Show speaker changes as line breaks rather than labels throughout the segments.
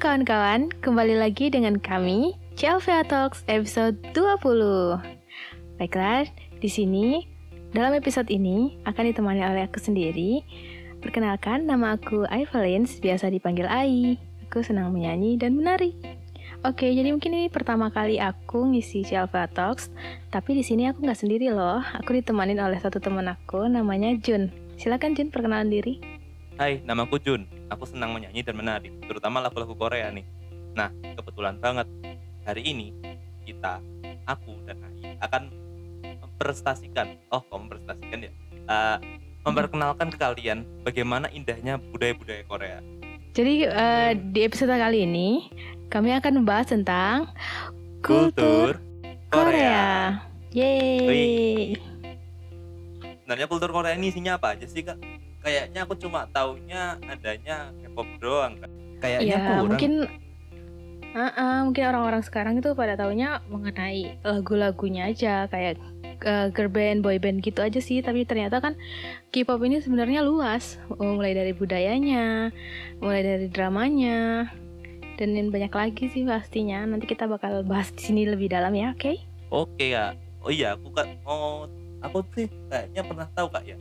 Kawan-kawan, kembali lagi dengan kami CLVA Talks episode 20. Baiklah, di sini dalam episode ini akan ditemani oleh aku sendiri. Perkenalkan, nama aku Ivalins, biasa dipanggil Ai. Aku senang menyanyi dan menari. Oke, jadi mungkin ini pertama kali aku ngisi CLVA Talks, tapi di sini aku nggak sendiri loh. Aku ditemanin oleh satu teman aku, namanya Jun. Silakan Jun, perkenalan diri.
Hai, namaku Jun. Aku senang menyanyi dan menari, terutama lagu-lagu Korea nih. Nah, kebetulan banget hari ini kita, aku dan Ai akan memprestasikan. Oh, kok memprestasikan ya? Eh, memperkenalkan ke kalian bagaimana indahnya budaya-budaya Korea.
Jadi eh, di episode kali ini kami akan membahas tentang
Kultur
Korea. Yeay.
Wih. Sebenarnya kultur Korea ini isinya apa aja sih, Kak? Kayaknya aku cuma taunya adanya K-pop doang, Kak. Kayaknya
Ya
kurang.
mungkin Ah, ah, mungkin orang-orang sekarang itu pada taunya mengenai lagu-lagunya aja kayak eh, girl band, boy band gitu aja sih. Tapi ternyata kan K-pop ini sebenarnya luas, Oh, mulai dari budayanya, mulai dari dramanya, dan yang banyak lagi sih pastinya. Nanti kita bakal bahas di sini lebih dalam ya, oke?
Oke kak. Oh iya aku kak. Oh aku sih kayaknya pernah tahu kak ya.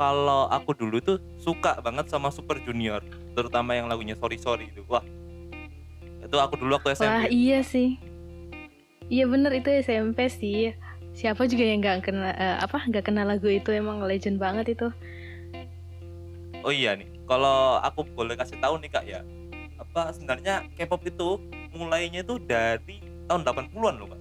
Kalau aku dulu tuh suka banget sama Super Junior, terutama yang lagunya Sorry Sorry itu. Wah itu aku dulu waktu
Wah
SMP.
iya sih, iya bener itu SMP sih. Siapa juga yang nggak kenal eh, apa nggak kenal lagu itu emang legend banget itu.
Oh iya nih. Kalau aku boleh kasih tahu nih kak ya. Apa sebenarnya K-pop itu mulainya itu dari tahun 80-an loh kak.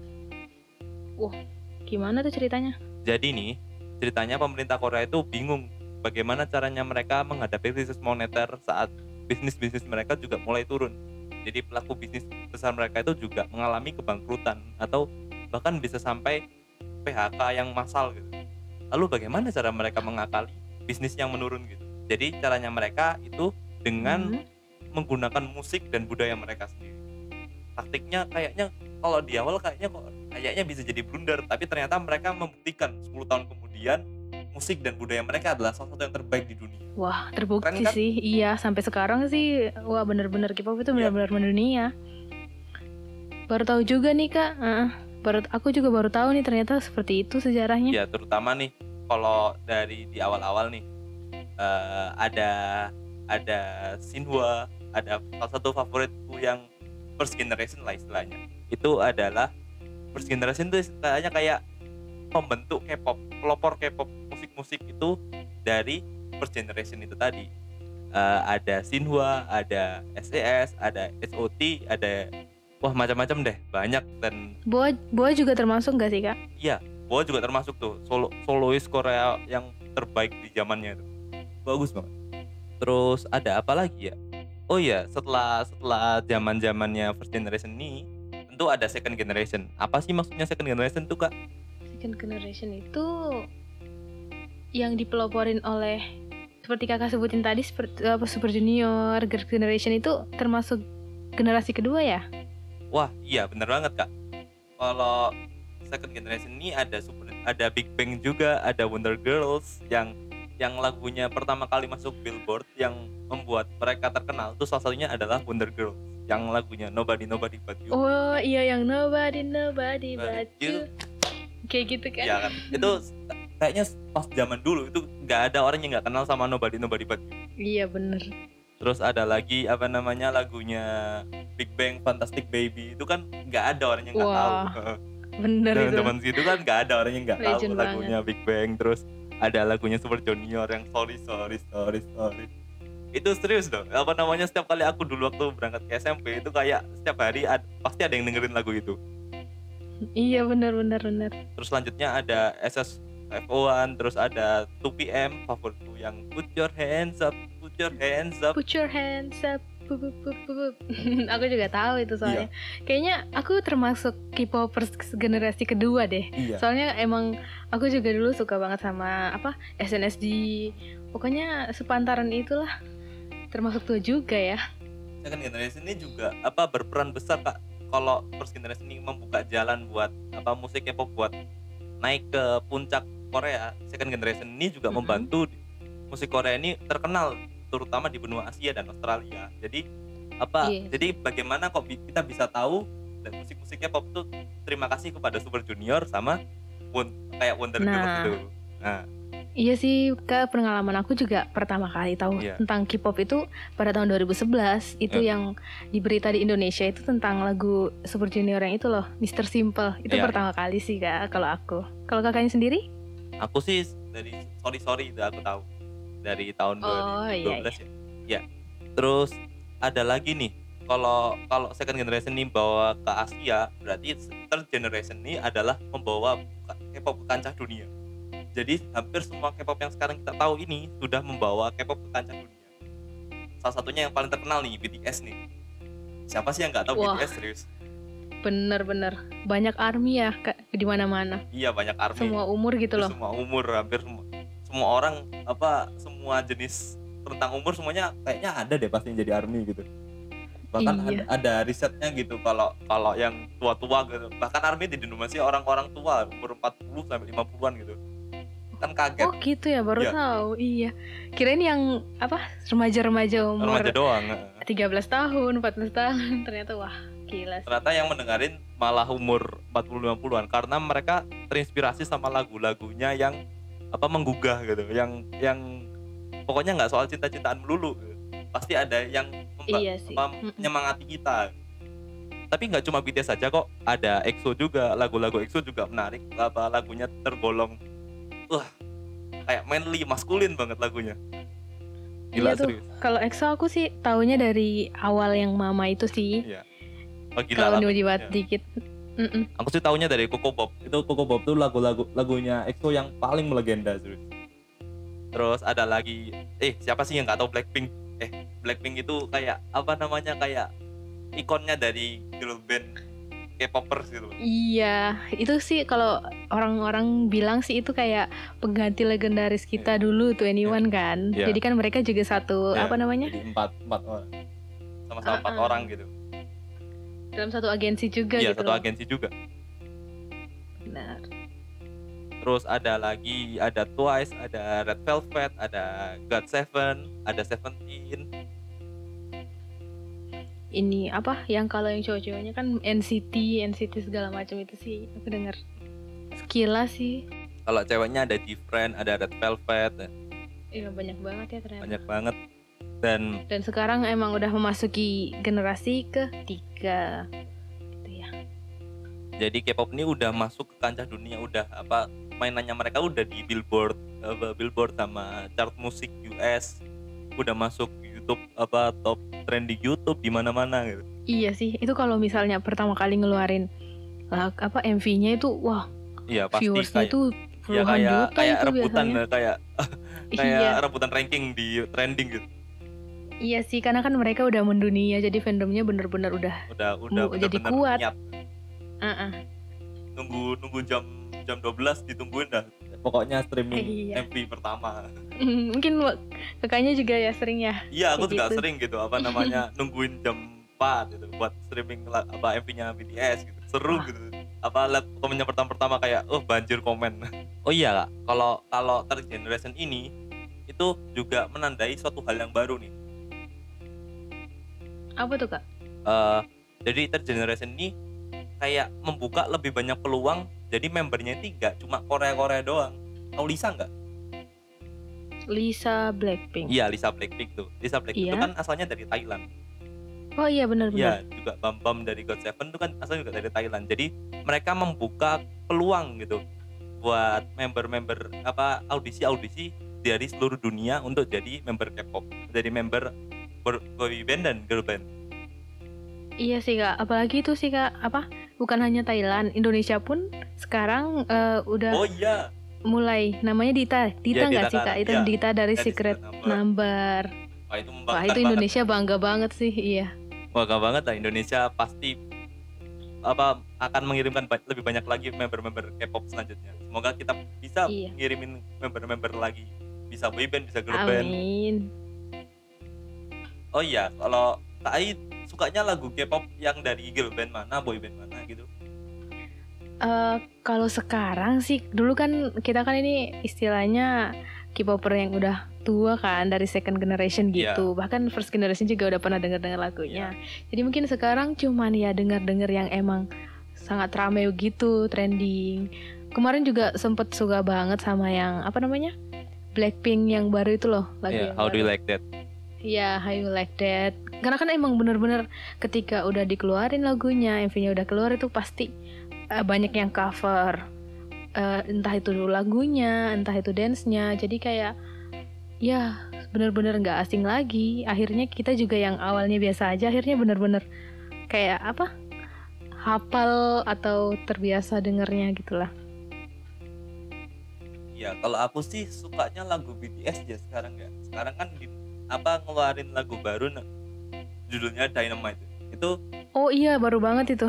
Gimana tuh ceritanya?
Jadi nih ceritanya pemerintah Korea itu bingung bagaimana caranya mereka menghadapi krisis moneter saat bisnis-bisnis mereka juga mulai turun. Jadi pelaku bisnis besar mereka itu juga mengalami kebangkrutan atau bahkan bisa sampai PHK yang massal gitu. Lalu bagaimana cara mereka mengakali bisnis yang menurun gitu? Jadi caranya mereka itu dengan
Hmm.
menggunakan musik dan budaya mereka sendiri. Taktiknya kayaknya kalau di awal kayaknya kok kayaknya bisa jadi blunder, tapi ternyata mereka membuktikan 10 tahun kemudian musik dan budaya mereka adalah salah satu yang terbaik di dunia.
Wah, terbukti
Keren kan?
sih. Iya, sampai sekarang sih wah bener-bener K-pop itu
Iya.
bener-bener mendunia. Baru tahu juga nih, Kak. Heeh. baru aku juga baru tahu nih ternyata seperti itu sejarahnya.
Ya terutama nih kalau dari di awal-awal nih eh, ada ada Shinhwa, ada salah satu favoritku yang first generation lah istilahnya. Itu adalah first generation tuh istilahnya kayak pembentuk K-pop, pelopor K-pop musik-musik itu dari first generation itu tadi. Eh, ada Shinhwa, ada SES, ada SOT, ada wah macam-macam deh, banyak dan
Boa, Boa juga termasuk nggak sih, Kak?
Boa juga termasuk tuh solo solois Korea yang terbaik di zamannya itu. Bagus banget. Terus ada apa lagi ya? Oh iya, setelah setelah zaman zamannya first generation ini, tentu ada second generation. Apa sih maksudnya second generation tuh kak?
Second generation itu yang dipeloporin oleh seperti kakak sebutin tadi seperti apa Super Junior, Girl Generation itu termasuk generasi kedua ya?
Wah iya bener banget kak. Kalau second generation ini ada super, ada Big Bang juga, ada Wonder Girls yang yang lagunya pertama kali masuk Billboard yang membuat mereka terkenal itu salah satunya adalah Wonder Girls yang lagunya Nobody Nobody But You.
Oh iya yang nobody nobody but
But you.
Kayak gitu kan?
Iya kan itu kayaknya pas zaman dulu itu nggak ada orang yang nggak kenal sama Nobody Nobody But You.
Iya bener.
Terus ada lagi apa namanya lagunya Big Bang Fantastic Baby itu kan nggak ada orang yang nggak tahu.
Bener
Dan
itu.
zaman situ kan nggak ada orang yang nggak tahu lagunya Big Bang. Terus ada lagunya Super Junior yang Sorry Sorry Sorry Sorry. Itu serius dong. Apa namanya setiap kali aku dulu waktu berangkat ke SMP itu kayak setiap hari ad- pasti ada yang dengerin lagu itu.
Iya bener bener bener.
terus selanjutnya ada SS FO1 terus ada 2PM favoritku yang put your hands up put your hands up
Put your hands up. Pup, pup, pup. aku juga tahu itu soalnya.
Iya.
Kayaknya aku termasuk K-popers generasi kedua deh.
iya
Soalnya emang aku juga dulu suka banget sama apa SNSD. Pokoknya sepantaran itulah. Termasuk tua juga ya.
second generation ini juga apa berperan besar kak kalau first generation ini membuka jalan buat apa musik K-pop buat naik ke puncak Korea second generation ini juga
Mhm.
membantu musik Korea ini terkenal terutama di benua Asia dan Australia jadi apa
Iya.
jadi bagaimana kok kita bisa tahu dan musik-musik K-pop tuh terima kasih kepada Super Junior sama Won- kayak Wonder Girls
Nah.
gitu nah
Iya sih, ke pengalaman aku juga pertama kali tahu
Iya.
tentang K-pop itu pada tahun 2011. Itu
Iya.
yang di berita di Indonesia itu tentang lagu Super Junior yang itu loh, Mr. Simple. Itu
Iya,
pertama kali sih kak, kalau aku. Kalau kakaknya sendiri?
aku sih dari sorry sorry itu aku tahu dari tahun
Oh,
2012
iya,
ya ya terus ada lagi nih kalau kalau second generation ini bawa ke Asia berarti third generation ini adalah membawa K-pop ke kancah dunia jadi hampir semua K-pop yang sekarang kita tahu ini sudah membawa K-pop ke kancah dunia salah satunya yang paling terkenal nih BTS nih siapa sih yang nggak tahu
Wah.
BTS serius
Bener-bener banyak army ya kak di mana-mana.
iya banyak army
Semua umur gitu loh.
semua umur hampir semua semua orang apa semua jenis rentang umur semuanya kayaknya ada deh pasti yang jadi army gitu bahkan
Iya.
ada, ada risetnya gitu kalau kalau yang tua-tua gitu bahkan army di Indonesia orang-orang tua umur 40 sampai 50-an gitu kan kaget
Oh gitu ya, baru
Iya.
tahu. Iya. Kirain yang apa remaja-remaja umur
remaja doang
13 tahun, 14 tahun. Ternyata wah gila. sih.
ternyata yang mendengarin malah umur 40-50-an karena mereka terinspirasi sama lagu-lagunya yang apa menggugah gitu yang yang pokoknya nggak soal cinta-cintaan melulu gitu. pasti ada yang
Iya sih.
apa,
Mm-mm.
menyemangati kita tapi nggak cuma BTS saja kok ada EXO juga lagu-lagu EXO juga menarik apa lagunya tergolong wah kayak manly maskulin banget lagunya gila
Iya tuh. Kalau EXO aku sih taunya dari awal yang Mama itu sih.
Iya. oh, gila
Kalau. Nujiwat
Iya.
dikit. Mm-mm.
aku sih taunya dari Coco Pop itu Coco Pop tuh lagu-lagu lagunya EXO yang paling melegenda serius terus ada lagi eh siapa sih yang nggak tahu Blackpink eh Blackpink itu kayak apa namanya kayak ikonnya dari girl band K-popers gitu.
Iya, itu sih kalau orang-orang bilang sih itu kayak pengganti legendaris kita dulu tuh Anyone kan.
Iya.
Jadi kan mereka juga satu
Iya,
apa namanya
jadi empat empat orang sama-sama empat
Uh-uh.
orang gitu
dalam satu agensi juga
iya
gitu.
satu
loh.
agensi juga
Benar.
terus ada lagi ada Twice ada Red Velvet ada God Seven ada Seventeen
Ini apa yang kalau yang cowok-cowoknya kan NCT, NCT segala macam itu sih aku dengar. Sekilas sih.
kalau ceweknya ada Different ada Red Velvet
Iya banyak banget ya ternyata.
banyak banget dan
Dan sekarang emang udah memasuki generasi ketiga. Gitu ya.
jadi K-pop ini udah masuk ke kancah dunia udah apa mainannya mereka udah di Billboard apa, Billboard sama chart musik US udah masuk YouTube apa top trending YouTube di mana-mana gitu
Iya sih, itu kalau misalnya pertama kali ngeluarin lah, apa MV-nya itu wah
iya pasti
viewersnya
kayak
itu
ya kayak
juta
kayak
itu
rebutan
biasanya.
kayak kayak
Iya,
rebutan ranking di trending gitu
iya sih karena kan mereka udah mendunia jadi fandomnya bener-bener udah
udah udah
Mu- jadi
bener-bener
kuat.
niat
uh-uh.
nunggu nunggu jam jam 12 ditungguin dah pokoknya streaming
Iya.
MV pertama.
Mungkin wa- kakaknya juga ya sering ya?
Iya aku juga
gitu.
sering gitu apa namanya nungguin jam 4 gitu buat streaming apa MV-nya BTS gitu. Seru
Wah.
gitu. Apa lihat komennya pertama-pertama kayak oh banjir komen. Oh iya kak. Kalau kalau third generation ini itu juga menandai suatu hal yang baru nih.
Apa tuh kak?
Eh, jadi third generation ini kayak membuka lebih banyak peluang jadi membernya tiga cuma Korea Korea doang. Tahu Lisa nggak?
Lisa Blackpink.
Iya Lisa Blackpink tuh. Lisa Blackpink itu
Iya.
kan asalnya dari Thailand.
Oh iya benar-benar
Iya juga Bam Bam dari God Seven itu kan asalnya juga dari Thailand. Jadi mereka membuka peluang gitu buat member-member apa audisi-audisi dari seluruh dunia untuk jadi member K-pop jadi member ber- boy band dan girl band.
Iya sih kak. Apalagi itu sih kak apa bukan hanya Thailand Indonesia pun sekarang eh, udah
oh iya
mulai namanya Dita Dita
Iya,
nggak
Dita
sih kak itu
Iya.
Dita dari
Dari
Secret
Number.
Number
wah itu
wah itu
banget.
Indonesia bangga banget sih iya
Bangga banget lah Indonesia pasti apa akan mengirimkan ba- lebih banyak lagi member-member K-pop selanjutnya. Semoga kita bisa
Iya.
ngirimin member-member lagi. Bisa boyband, bisa girl band.
amin
Oh iya, kalau Kak Ai sukanya lagu K-pop yang dari girl band mana, boyband mana gitu.
Eh, kalau sekarang sih dulu kan kita kan ini istilahnya K-popper yang udah tua kan dari second generation
Iya.
gitu. Bahkan first generation juga udah pernah denger-dengar lagunya. Jadi mungkin sekarang cuman ya denger-denger yang emang sangat rame gitu, trending. Kemarin juga sempet suka banget sama yang apa namanya? Blackpink yang baru itu loh, lagu
Iya,
yang
how do you
baru.
like that?
Iya, How You Like That. Karena kan emang bener-bener ketika udah dikeluarin lagunya, MV-nya udah keluar itu pasti eh, banyak yang cover. Eh, entah itu lagunya, entah itu dance-nya. Jadi kayak ya bener-bener nggak asing lagi. Akhirnya kita juga yang awalnya biasa aja, akhirnya bener-bener kayak apa? hafal atau terbiasa dengernya gitulah.
Ya, kalau aku sih sukanya lagu BTS ya sekarang ya. Sekarang kan apa ngeluarin lagu baru judulnya Dynamite. Itu
Oh iya, baru banget itu.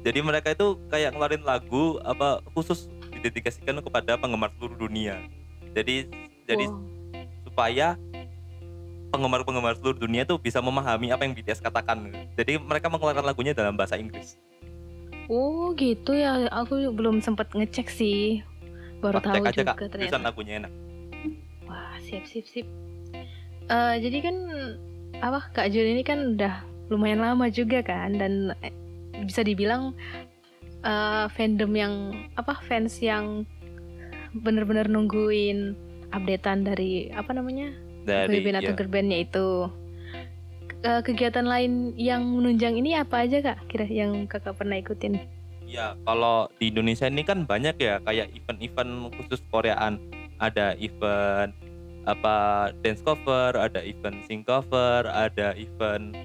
jadi mereka itu kayak ngeluarin lagu apa khusus didedikasikan kepada penggemar seluruh dunia. Jadi jadi
Wow.
supaya penggemar-penggemar seluruh dunia tuh bisa memahami apa yang BTS katakan. Jadi mereka mengeluarkan lagunya dalam bahasa Inggris.
Oh gitu ya, aku belum sempat ngecek sih. Baru
Wah,
tahu
cek aja
juga
kak,
ternyata.
lagunya enak.
Wah, sip sip sip. Eh, jadi kan apa Kak Jun ini kan udah lumayan lama juga kan dan eh, bisa dibilang eh, fandom yang apa fans yang bener-bener nungguin updatean dari apa namanya
Dari
boyband atau
ya,
girl bandnya itu. Eh, kegiatan lain yang menunjang ini apa aja kak? Kira yang kakak pernah ikutin?
ya, kalau di Indonesia ini kan banyak ya kayak event-event khusus Koreaan. Ada event apa dance cover, ada event sing cover, ada event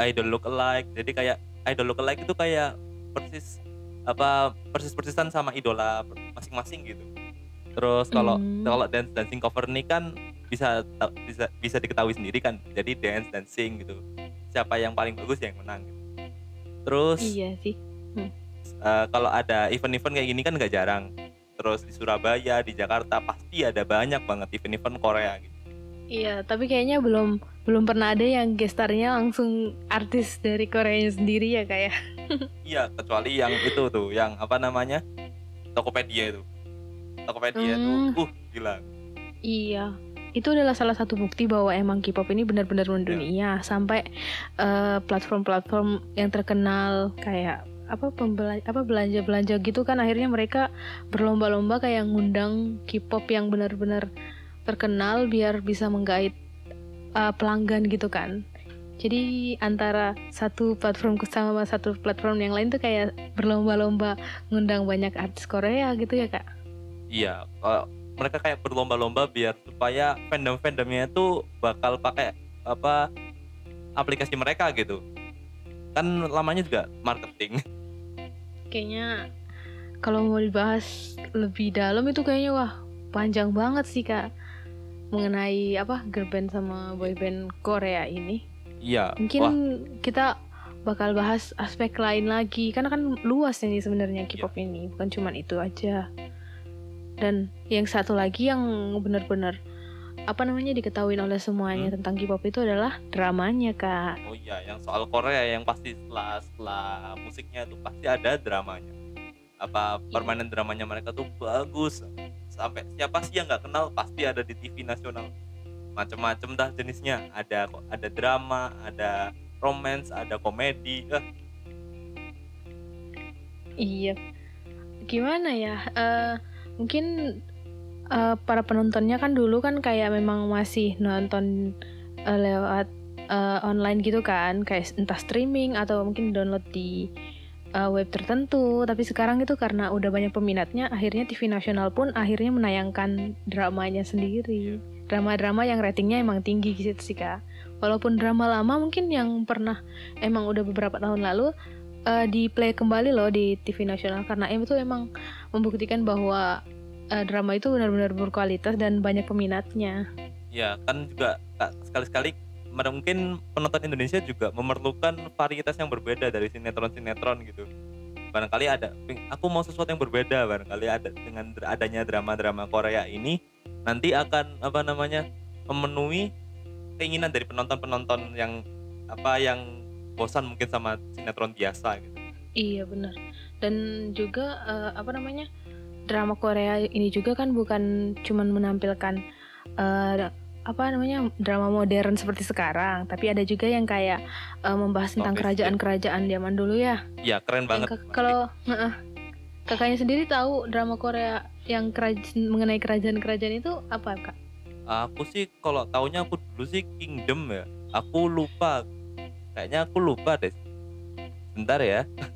idol look alike. Jadi kayak idol look alike itu kayak persis apa persis-persisan sama idola masing-masing gitu. Terus kalau
Hmm.
kalau dance dancing cover ini kan bisa bisa bisa diketahui sendiri kan. Jadi dance dancing gitu. Siapa yang paling bagus yang menang gitu. Terus
Iya sih.
eh, kalau ada event-event kayak gini kan nggak jarang. Terus di Surabaya, di Jakarta pasti ada banyak banget event-event Korea gitu.
Iya, tapi kayaknya belum belum pernah ada yang gestarnya langsung artis dari Korea sendiri ya kayak.
Iya, kecuali yang itu tuh, yang apa namanya? Tokopedia itu. Tokopedia
Hmm.
tuh, uh, gila.
Iya. Itu adalah salah satu bukti bahwa emang K-pop ini benar-benar mendunia sampai eh, platform-platform yang terkenal kayak apa pembela apa belanja-belanja gitu kan akhirnya mereka berlomba-lomba kayak ngundang K-pop yang benar-benar terkenal biar bisa menggait eh, pelanggan gitu kan. Jadi antara satu platform sama satu platform yang lain tuh kayak berlomba-lomba ngundang banyak artis Korea gitu ya kak.
Iya, kalau mereka kayak berlomba-lomba biar supaya fandom-fandomnya itu bakal pakai apa aplikasi mereka gitu. Kan lamanya juga marketing.
kayaknya kalau mau dibahas lebih dalam itu kayaknya wah panjang banget sih kak mengenai apa girl band sama boy band Korea ini
Iya.
mungkin
Wah,
kita bakal bahas aspek lain lagi karena kan luas ini sebenarnya K-pop ini bukan cuman itu aja dan yang satu lagi yang benar-benar apa namanya diketahui oleh semuanya
Hmm.
tentang K-pop itu adalah dramanya kak
oh iya, yang soal Korea yang pasti setelah setelah musiknya itu pasti ada dramanya. Apa permainan dramanya mereka tuh bagus. Sampai siapa sih yang nggak kenal pasti ada di TV nasional. Macem-macem dah jenisnya. Ada ada drama, ada romance, ada komedi. Eh,
Iya. Gimana ya? eh mungkin eh, para penontonnya kan dulu kan kayak memang masih nonton eh, lewat eh, online gitu kan, kayak entah streaming atau mungkin download di eh, web tertentu. Tapi sekarang itu karena udah banyak peminatnya, akhirnya TV nasional pun akhirnya menayangkan dramanya sendiri. Drama-drama yang ratingnya emang tinggi gitu sih kak. Walaupun drama lama mungkin yang pernah emang udah beberapa tahun lalu eh, di play kembali loh di TV nasional karena itu emang membuktikan bahwa eh, drama itu benar-benar berkualitas dan banyak peminatnya.
ya kan juga sekali-sekali mungkin penonton Indonesia juga memerlukan varietas yang berbeda dari sinetron-sinetron gitu. Barangkali ada, aku mau sesuatu yang berbeda. Barangkali ada dengan adanya drama-drama Korea ini nanti akan apa namanya memenuhi keinginan dari penonton-penonton yang apa yang bosan mungkin sama sinetron biasa gitu.
Iya benar. Dan juga eh, apa namanya drama Korea ini juga kan bukan cuman menampilkan eh, apa namanya drama modern seperti sekarang, tapi ada juga yang kayak eh, membahas tentang kerajaan-kerajaan zaman dulu ya.
Iya keren
Yang
banget.
kalau heeh. kakaknya sendiri tahu drama Korea yang keraj- mengenai kerajaan-kerajaan itu apa kak?
Aku sih kalau taunya aku dulu sih Kingdom ya. Aku lupa. Kayaknya aku lupa deh. Bentar ya.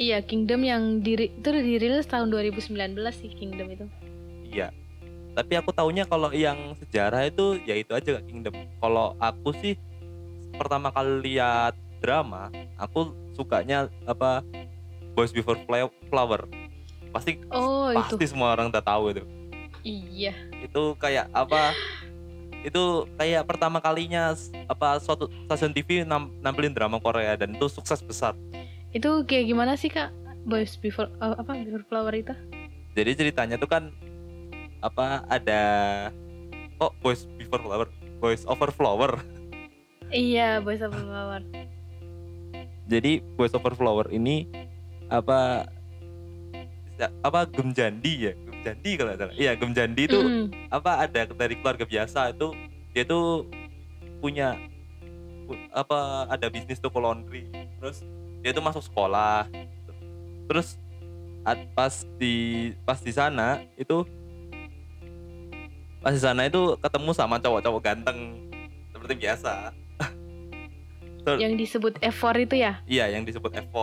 Iya Kingdom yang diri itu dirilis tahun 2019 sih Kingdom itu.
Iya. Tapi aku taunya kalau yang sejarah itu ya itu aja Kingdom. Kalau aku sih pertama kali lihat drama, aku sukanya apa Boys Before Flower. Pasti
Oh itu.
pasti semua orang udah tahu itu.
Iya.
Itu kayak apa? Itu kayak pertama kalinya apa suatu stasiun TV nam- nampilin drama Korea dan itu sukses besar.
Itu kayak gimana sih kak? Boys Before eh, apa Before Flower itu?
Jadi ceritanya tuh kan apa ada kok Boys Before Flower, Boys Over Flower.
Iya Boys Before Flower.
jadi voice over flower ini apa apa gemjandi ya gemjandi kalau salah iya gemjandi itu
Mm.
apa ada dari keluarga biasa itu dia tuh punya pu- apa ada bisnis toko laundry terus dia tuh masuk sekolah terus at- pas di pas di sana itu pas di sana itu ketemu sama cowok-cowok ganteng seperti biasa
Yang disebut F4 itu ya?
Iya, yang disebut F4.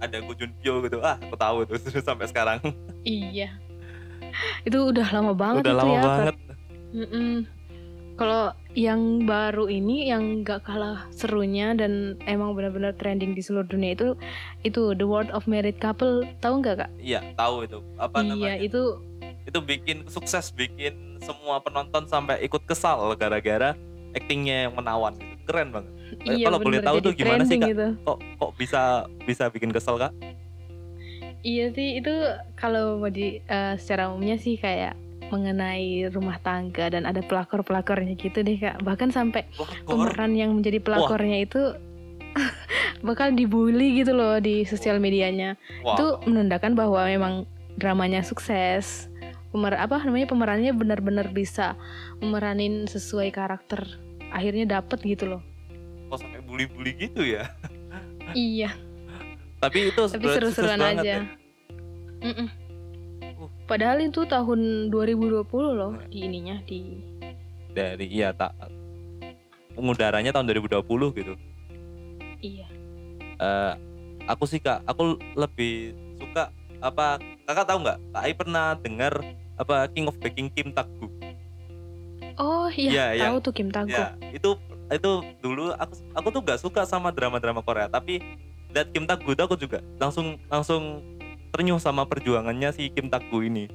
Ada Go Junpyo gitu. Ah, aku tahu tuh terus sampai sekarang.
Iya. Itu udah lama banget
Udah
itu
lama
ya.
banget.
Kalau yang baru ini yang gak kalah serunya dan emang benar-benar trending di seluruh dunia itu itu The World of Married Couple tahu nggak kak?
Iya, tahu itu. Apa
iya
namanya?
itu
Itu bikin sukses, bikin semua penonton sampai ikut kesal gara-gara aktingnya yang menawan gitu. Keren banget.
Iya
kalau boleh tahu tuh gimana sih, Kak?
gitu.
Kok kok bisa bisa bikin kesel, Kak?
Iya sih itu kalau mau di eh, secara umumnya sih kayak mengenai rumah tangga dan ada pelakor-pelakornya gitu deh kak. Bahkan sampai
Wah,
pemeran yang menjadi pelakornya itu bakal dibully gitu loh di sosial medianya.
Wah.
itu menandakan bahwa memang dramanya sukses pemer apa namanya pemerannya benar-benar bisa memeranin sesuai karakter akhirnya dapet gitu loh
kok sampai bully-bully gitu ya?
iya
Tapi itu
tapi seru-seruan aja
ya.
Mm-mm.
Uh.
Padahal itu tahun 2020 loh di ininya di
Dari iya tak pengudaranya tahun 2020 gitu.
iya.
Eh aku sih kak aku lebih suka apa kakak tahu nggak? Kak Ai pernah dengar apa King of Baking Kim Takgu
oh iya
Iya,
tahu tuh Kim Tae
ya itu itu dulu aku aku tuh nggak suka sama drama-drama Korea tapi lihat Kim Takgu itu aku juga langsung langsung ternyuh sama perjuangannya si Kim Takgu ini.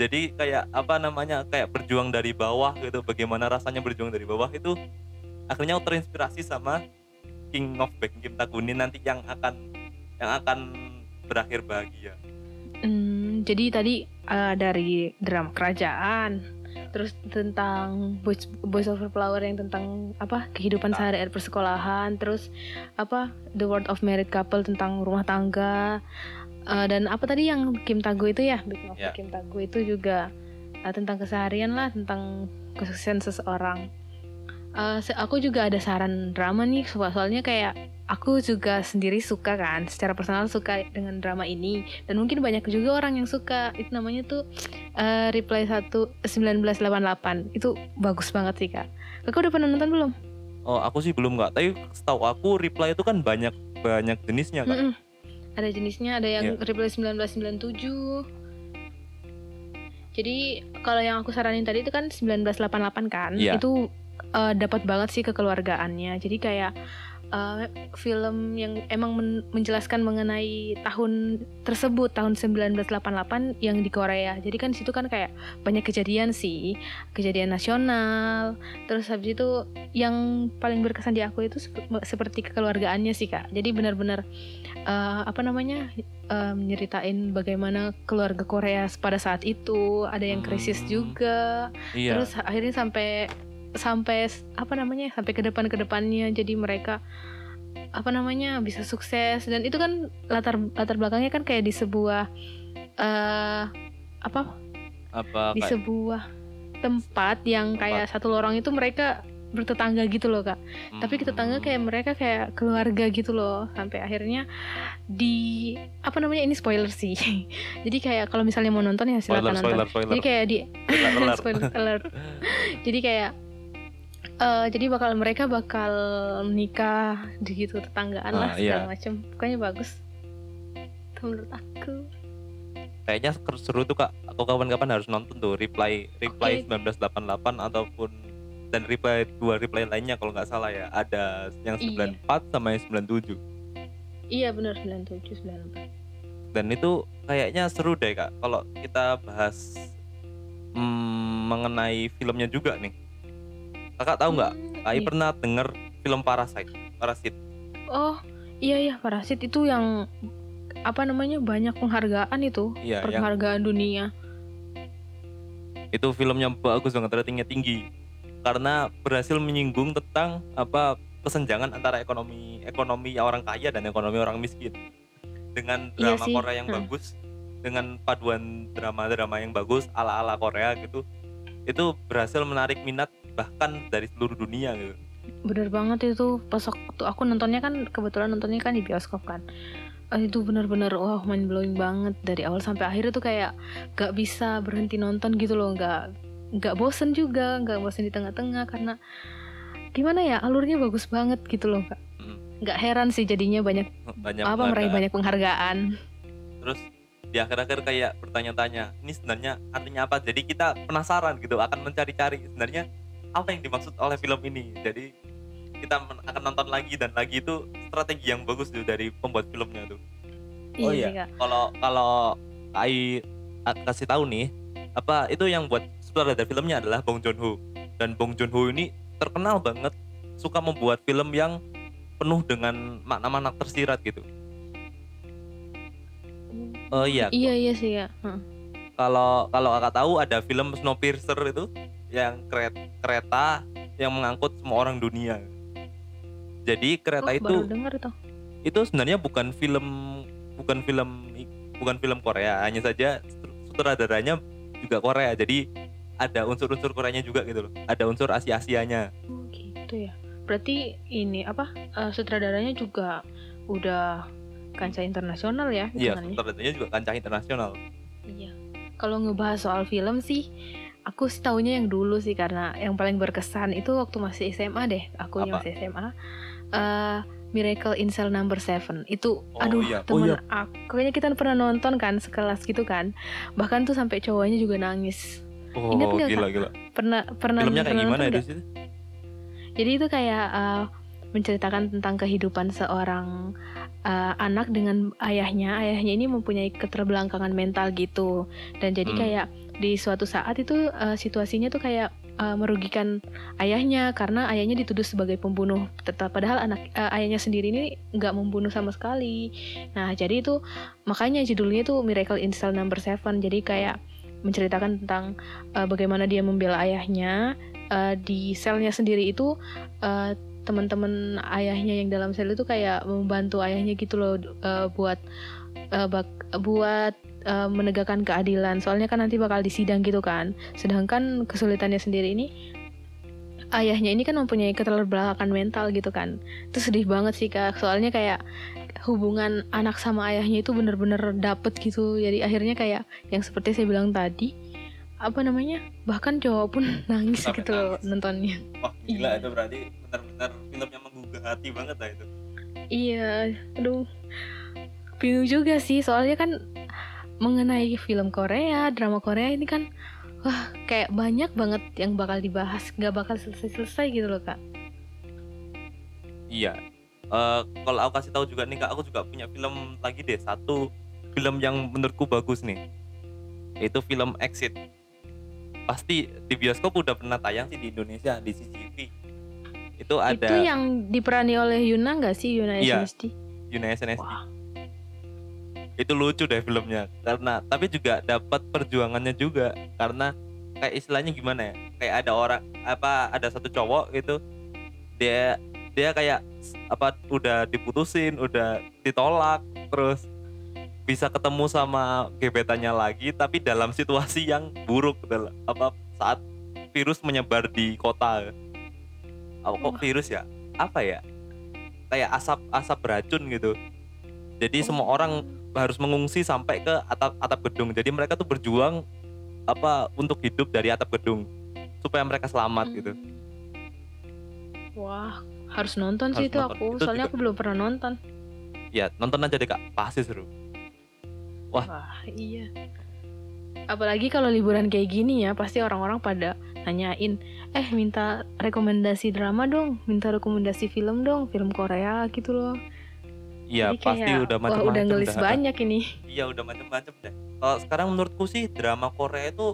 Jadi kayak apa namanya kayak berjuang dari bawah gitu. Bagaimana rasanya berjuang dari bawah itu akhirnya terinspirasi sama King of Baking Kim Takgu ini nanti yang akan yang akan berakhir bahagia.
Hmm, jadi tadi eh, dari drama kerajaan, terus tentang Boys, Boys Over Flower yang tentang apa kehidupan
Nah.
sehari-hari persekolahan, terus apa The World of Married Couple tentang rumah tangga, eh, dan apa tadi yang Kim Tago itu ya, Big Novel
Ya.
Kim Tago itu juga eh, tentang keseharian lah, tentang kesuksesan seseorang. Se- aku juga ada saran drama nih, so- soalnya kayak aku juga sendiri suka kan, secara personal suka dengan drama ini. Dan mungkin banyak juga orang yang suka. Itu namanya tuh eh, Reply 1 1988 itu bagus banget sih kak. Kakak udah pernah nonton belum?
oh aku sih belum nggak tapi setahu aku reply itu kan banyak banyak jenisnya kan
Mm-mm. ada jenisnya ada yang
Iya.
Reply 1997 jadi kalau yang aku saranin tadi itu kan 1988 kan?
Iya.
itu eh, dapat banget sih kekeluargaannya. Jadi kayak eh, film yang emang men- menjelaskan mengenai tahun tersebut tahun 1988 yang di Korea. Jadi kan situ kan kayak banyak kejadian sih kejadian nasional. Terus habis itu yang paling berkesan di aku itu sep- seperti kekeluargaannya sih kak. Jadi benar-benar eh, apa namanya eh, nyeritain bagaimana keluarga Korea pada saat itu. Ada yang krisis
Hmm.
juga.
Iya.
Terus akhirnya sampai sampai apa namanya sampai ke depan ke depannya jadi mereka apa namanya bisa sukses. Dan itu kan latar latar belakangnya kan kayak di sebuah eh apa?
Apa
di
kayak?
sebuah tempat yang kayak satu lorong itu mereka bertetangga gitu loh kak. Tapi tetangga kayak mereka kayak keluarga gitu loh sampai akhirnya di apa namanya ini spoiler sih. Jadi kayak kalau misalnya mau nonton ya silakan
spoiler,
nonton.
spoiler, spoiler.
jadi kayak di
Spoiler
spoiler. alert. jadi kayak eh jadi bakal mereka bakal menikah di gitu tetanggaan lah
Ah, iya.
segala macem. Pokoknya bagus. Itu menurut aku.
Kayaknya seru tuh kak. Aku kapan-kapan harus nonton tuh reply reply
Oke.
1988 ataupun dan reply dua reply lainnya kalau nggak salah ya. Ada yang
Iya.
94 sama yang 97
iya benar 97 94
dan itu kayaknya seru deh kak. Kalau kita bahas mm, mengenai filmnya juga nih kakak tahu nggak?
Hmm,
Kai
iya.
pernah denger film Parasite? Parasit.
Oh iya iya. Parasit itu yang apa namanya banyak penghargaan itu.
Iya yang
penghargaan dunia.
Itu filmnya bagus banget ratingnya tinggi. Karena berhasil menyinggung tentang apa kesenjangan antara ekonomi ekonomi orang kaya dan ekonomi orang miskin. Dengan
Iya
drama
sih,
Korea yang
hmm.
bagus dengan paduan drama-drama yang bagus ala-ala Korea gitu itu berhasil menarik minat bahkan dari seluruh dunia gitu.
Bener banget itu. Pas waktu aku nontonnya kan kebetulan nontonnya kan di bioskop kan. Eh, itu bener-bener wah mind blowing banget dari awal sampai akhir itu kayak gak bisa berhenti nonton gitu loh. Nggak nggak bosen juga nggak bosen di tengah-tengah karena gimana ya alurnya bagus banget gitu loh kak.
Mm.
nggak heran sih jadinya banyak
banyak
apa meraih banyak penghargaan.
Terus di akhir-akhir kayak bertanya-tanya ini sebenarnya artinya apa? Jadi kita penasaran gitu akan mencari-cari. Sebenarnya apa yang dimaksud oleh film ini? Jadi kita men- akan nonton lagi dan lagi itu strategi yang bagus tuh dari pembuat filmnya tuh. Oh iya.
kak
kalau kalau Ai kasih tahu nih apa itu yang buat sutradara filmnya adalah Bong Joon Ho dan Bong Joon Ho ini terkenal banget suka membuat film yang penuh dengan makna-makna tersirat gitu. Oh iya.
Iya iya sih ya. Heeh.
kalau kalau kakak tahu ada film Snowpiercer itu yang kereta, kereta yang mengangkut semua orang dunia. Jadi kereta
Oh,
itu
baru itu.
itu sebenarnya bukan film bukan film bukan film Korea hanya saja sutradaranya juga Korea. Jadi ada unsur-unsur Koreanya juga gitu loh. Ada unsur Asia Asianya
Oh, gitu ya. Berarti ini apa eh, sutradaranya juga udah kancah internasional ya
iya sutradaranya juga kancah internasional.
Iya. Kalau ngebahas soal film sih, aku sih taunya yang dulu sih karena yang paling berkesan itu waktu masih SMA deh. Aku yang masih SMA. eh Miracle in Cell Number Seven itu,
Oh,
aduh
iya. Oh,
temen
iya.
aku kayaknya kita pernah nonton kan sekelas gitu kan. Bahkan tuh sampai cowoknya juga nangis.
oh
Ingat nggak,
gila
Kak?
gila
Pernah pernah
filmnya kayak
pernah
gimana sih
Jadi itu kayak uh, menceritakan tentang kehidupan seorang uh, anak dengan ayahnya. Ayahnya ini mempunyai keterbelakangan mental gitu. Dan jadi
Hmm.
kayak di suatu saat itu uh, situasinya tuh kayak uh, merugikan ayahnya karena ayahnya dituduh sebagai pembunuh. Tetap padahal anak uh, ayahnya sendiri ini nggak membunuh sama sekali. Nah, jadi itu makanya judulnya tuh Miracle in Cell Number Seven. Jadi kayak menceritakan tentang uh, bagaimana dia membela ayahnya uh, di selnya sendiri itu uh, teman-teman ayahnya yang dalam sel itu kayak membantu ayahnya gitu loh uh, buat uh, bak- buat uh, menegakkan keadilan. Soalnya kan nanti bakal disidang gitu kan. Sedangkan kesulitannya sendiri ini ayahnya ini kan mempunyai keterbelakangan mental gitu kan. Itu sedih banget sih kak. Soalnya kayak hubungan anak sama ayahnya itu bener-bener dapet gitu. Jadi akhirnya kayak yang seperti saya bilang tadi apa namanya bahkan cowok pun nangis
Sampai
gitu loh
nangis.
nontonnya.
Wah
gila,
itu berarti benar-benar film yang menggugah hati banget lah itu
Iya, aduh, bingung juga sih soalnya kan mengenai film Korea, drama Korea ini kan wah kayak banyak banget yang bakal dibahas, nggak bakal selesai-selesai gitu loh kak.
Iya. Eh, kalau aku kasih tahu juga nih kak, aku juga punya film lagi deh satu film yang menurutku bagus nih. Itu film Exit. Pasti di bioskop udah pernah tayang sih di Indonesia di CCTV. Itu ada
Itu yang diperani oleh Yuna nggak sih Yuna
Iya.
SNSD?
Yuna SNSD.
Wah.
Itu lucu deh filmnya karena tapi juga dapat perjuangannya juga karena kayak istilahnya gimana ya? Kayak ada orang apa ada satu cowok gitu dia dia kayak apa udah diputusin, udah ditolak, terus bisa ketemu sama gebetannya lagi tapi dalam situasi yang buruk dalam apa saat virus menyebar di kota oh, kok virus ya apa ya kayak asap asap beracun gitu jadi
Oh.
semua orang harus mengungsi sampai ke atap atap gedung jadi mereka tuh berjuang apa untuk hidup dari atap gedung supaya mereka selamat gitu
Hmm. Wah, harus nonton sih
Harus
itu
nonton.
aku.
Itu
Soalnya
juga-
aku belum pernah nonton.
ya nonton aja deh kak pasti seru Wah.
Wah, iya. Apalagi kalau liburan kayak gini ya, pasti orang-orang pada nanyain, eh minta rekomendasi drama dong, minta rekomendasi film dong, film Korea gitu loh.
iya pasti
kayak,
udah macam-macam
udah ngelis
dah.
banyak ini.
Iya udah macam-macam deh. Kalau sekarang menurutku sih drama Korea itu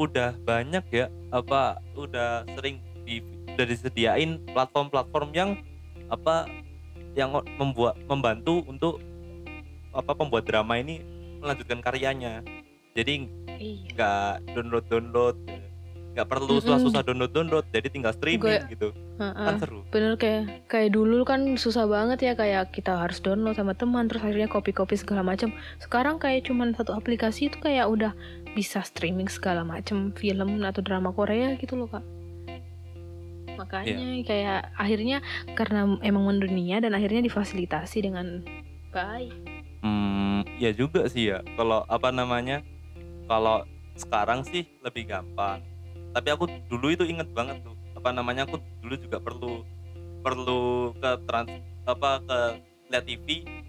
udah banyak ya apa udah sering di udah disediain platform-platform yang apa yang membuat membantu untuk apa pembuat drama ini melanjutkan karyanya. Jadi
Iya.
nggak download-download nggak perlu susah-susah download-download jadi tinggal streaming
Gue-
gitu
Heeh.
kan seru
Bener kayak kayak dulu kan susah banget ya kayak kita harus download sama teman terus akhirnya copy-copy segala macam. Sekarang kayak cuman satu aplikasi itu kayak udah bisa streaming segala macam film atau drama Korea gitu loh kak. Makanya
Iya.
kayak akhirnya karena emang mendunia dan akhirnya difasilitasi dengan baik.
Hmm, ya juga sih ya. Kalau apa namanya? Kalau sekarang sih lebih gampang. Tapi aku dulu itu inget banget tuh. Apa namanya? Aku dulu juga perlu perlu ke trans apa ke lihat TV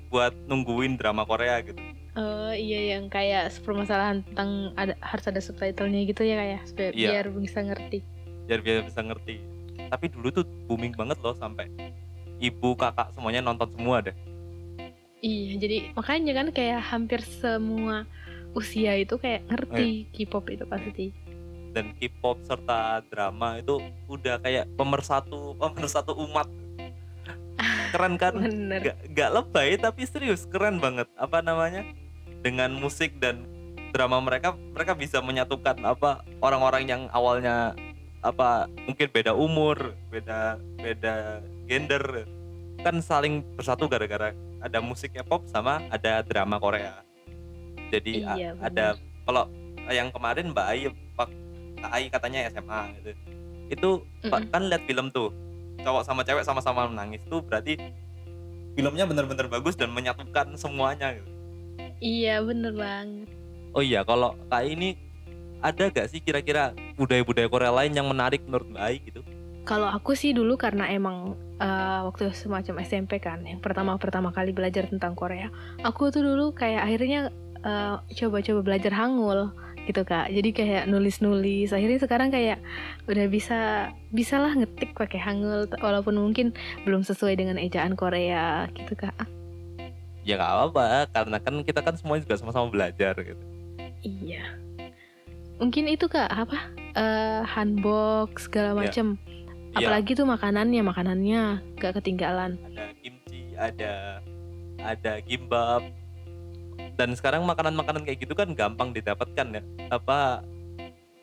buat nungguin drama Korea gitu.
Oh iya yang kayak permasalahan tentang ada harus ada subtitlenya gitu ya kayak supaya
Iya.
biar bisa ngerti.
Biar biar bisa ngerti. Tapi dulu tuh booming banget loh sampai ibu kakak semuanya nonton semua deh.
Iya, jadi makanya kan kayak hampir semua usia itu kayak ngerti
iya.
K-pop itu pasti.
Dan K-pop serta drama itu udah kayak pemersatu pemersatu umat. Keren kan?
Bener.
nggak nggak lebay tapi serius keren banget apa namanya dengan musik dan drama mereka mereka bisa menyatukan apa orang-orang yang awalnya apa mungkin beda umur beda beda gender kan saling bersatu gara-gara ada musiknya pop sama ada drama Korea jadi
Iya,
ada kalau yang kemarin Mbak Pak Kak Ai katanya SMA gitu itu Pak,
Mm-mm.
kan lihat film tuh cowok sama cewek sama-sama menangis tuh berarti filmnya benar-benar bagus dan menyatukan semuanya gitu.
Iya, bener banget.
Oh iya kalau Kak ini ada gak sih kira-kira budaya-budaya Korea lain yang menarik menurut Mbak Ai gitu?
Kalau aku sih dulu karena emang eh, waktu semacam SMP kan, yang pertama-pertama kali belajar tentang Korea, aku tuh dulu kayak akhirnya eh, coba-coba belajar Hangul gitu kak. Jadi kayak nulis-nulis. Akhirnya sekarang kayak udah bisa bisalah ngetik pakai Hangul, walaupun mungkin belum sesuai dengan ejaan Korea gitu kak.
Ya gak apa-apa karena kan kita kan semuanya juga sama-sama belajar gitu.
Iya. Mungkin itu kak apa? Eh handbox segala
Iya.
macem.
Iya,
Apalagi tuh makanannya, makanannya gak ketinggalan.
ada kimchi, ada ada gimbap. Dan sekarang makanan-makanan kayak gitu kan gampang didapatkan ya. Apa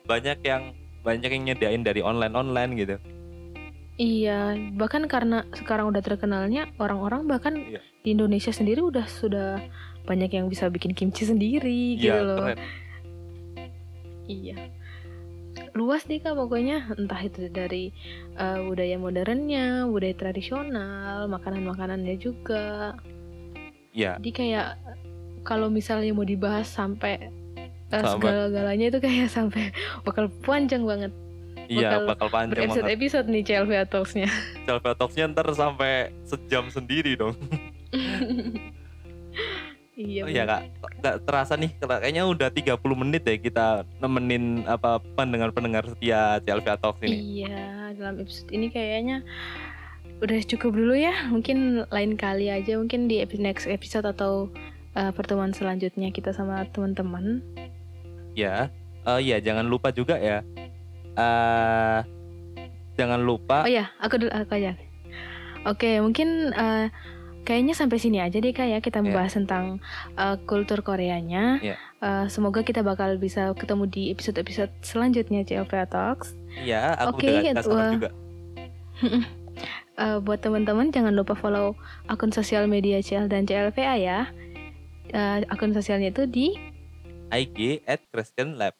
banyak yang banyak yang nyediain dari online-online gitu.
Iya, bahkan karena sekarang udah terkenalnya orang-orang bahkan
Iya.
di Indonesia sendiri udah sudah banyak yang bisa bikin kimchi sendiri gitu
Iya,
loh.
keren.
Iya. Luas deh kak pokoknya entah itu dari eh, budaya modernnya, budaya tradisional, makanan-makanannya juga.
Iya,
Jadi kayak kalau misalnya mau dibahas sampai
Sampai-
segala-galanya itu kayak sampai bakal panjang banget.
iya
bakal
bakal panjang banget.
Berepisode-episode nih CLV Talks-nya.
Selfie talksnya ntar sampai sejam sendiri dong.
iya.
oh iya kak, nggak terasa nih kayaknya udah 30 menit deh kita nemenin apa pendengar-pendengar setia CLV Talks ini.
Iya, dalam episode ini kayaknya udah cukup dulu ya. Mungkin lain kali aja, mungkin di next episode atau uh, pertemuan selanjutnya kita sama teman-teman.
Ya, eh iya jangan lupa juga ya. eh jangan lupa
Oh ya, aku dulu aku aja. Oke, mungkin uh, kayaknya sampai sini aja deh kak ya kita
Iya.
membahas tentang uh, kultur Koreanya.
Iya.
Uh, semoga kita bakal bisa ketemu di episode-episode selanjutnya CLV Talks.
ya aku
Oke,
udah
wah.
juga.
Eh, buat teman-teman jangan lupa follow akun sosial media CL dan CLVA ya. Eh, akun sosialnya itu di
IG at Christian Lab.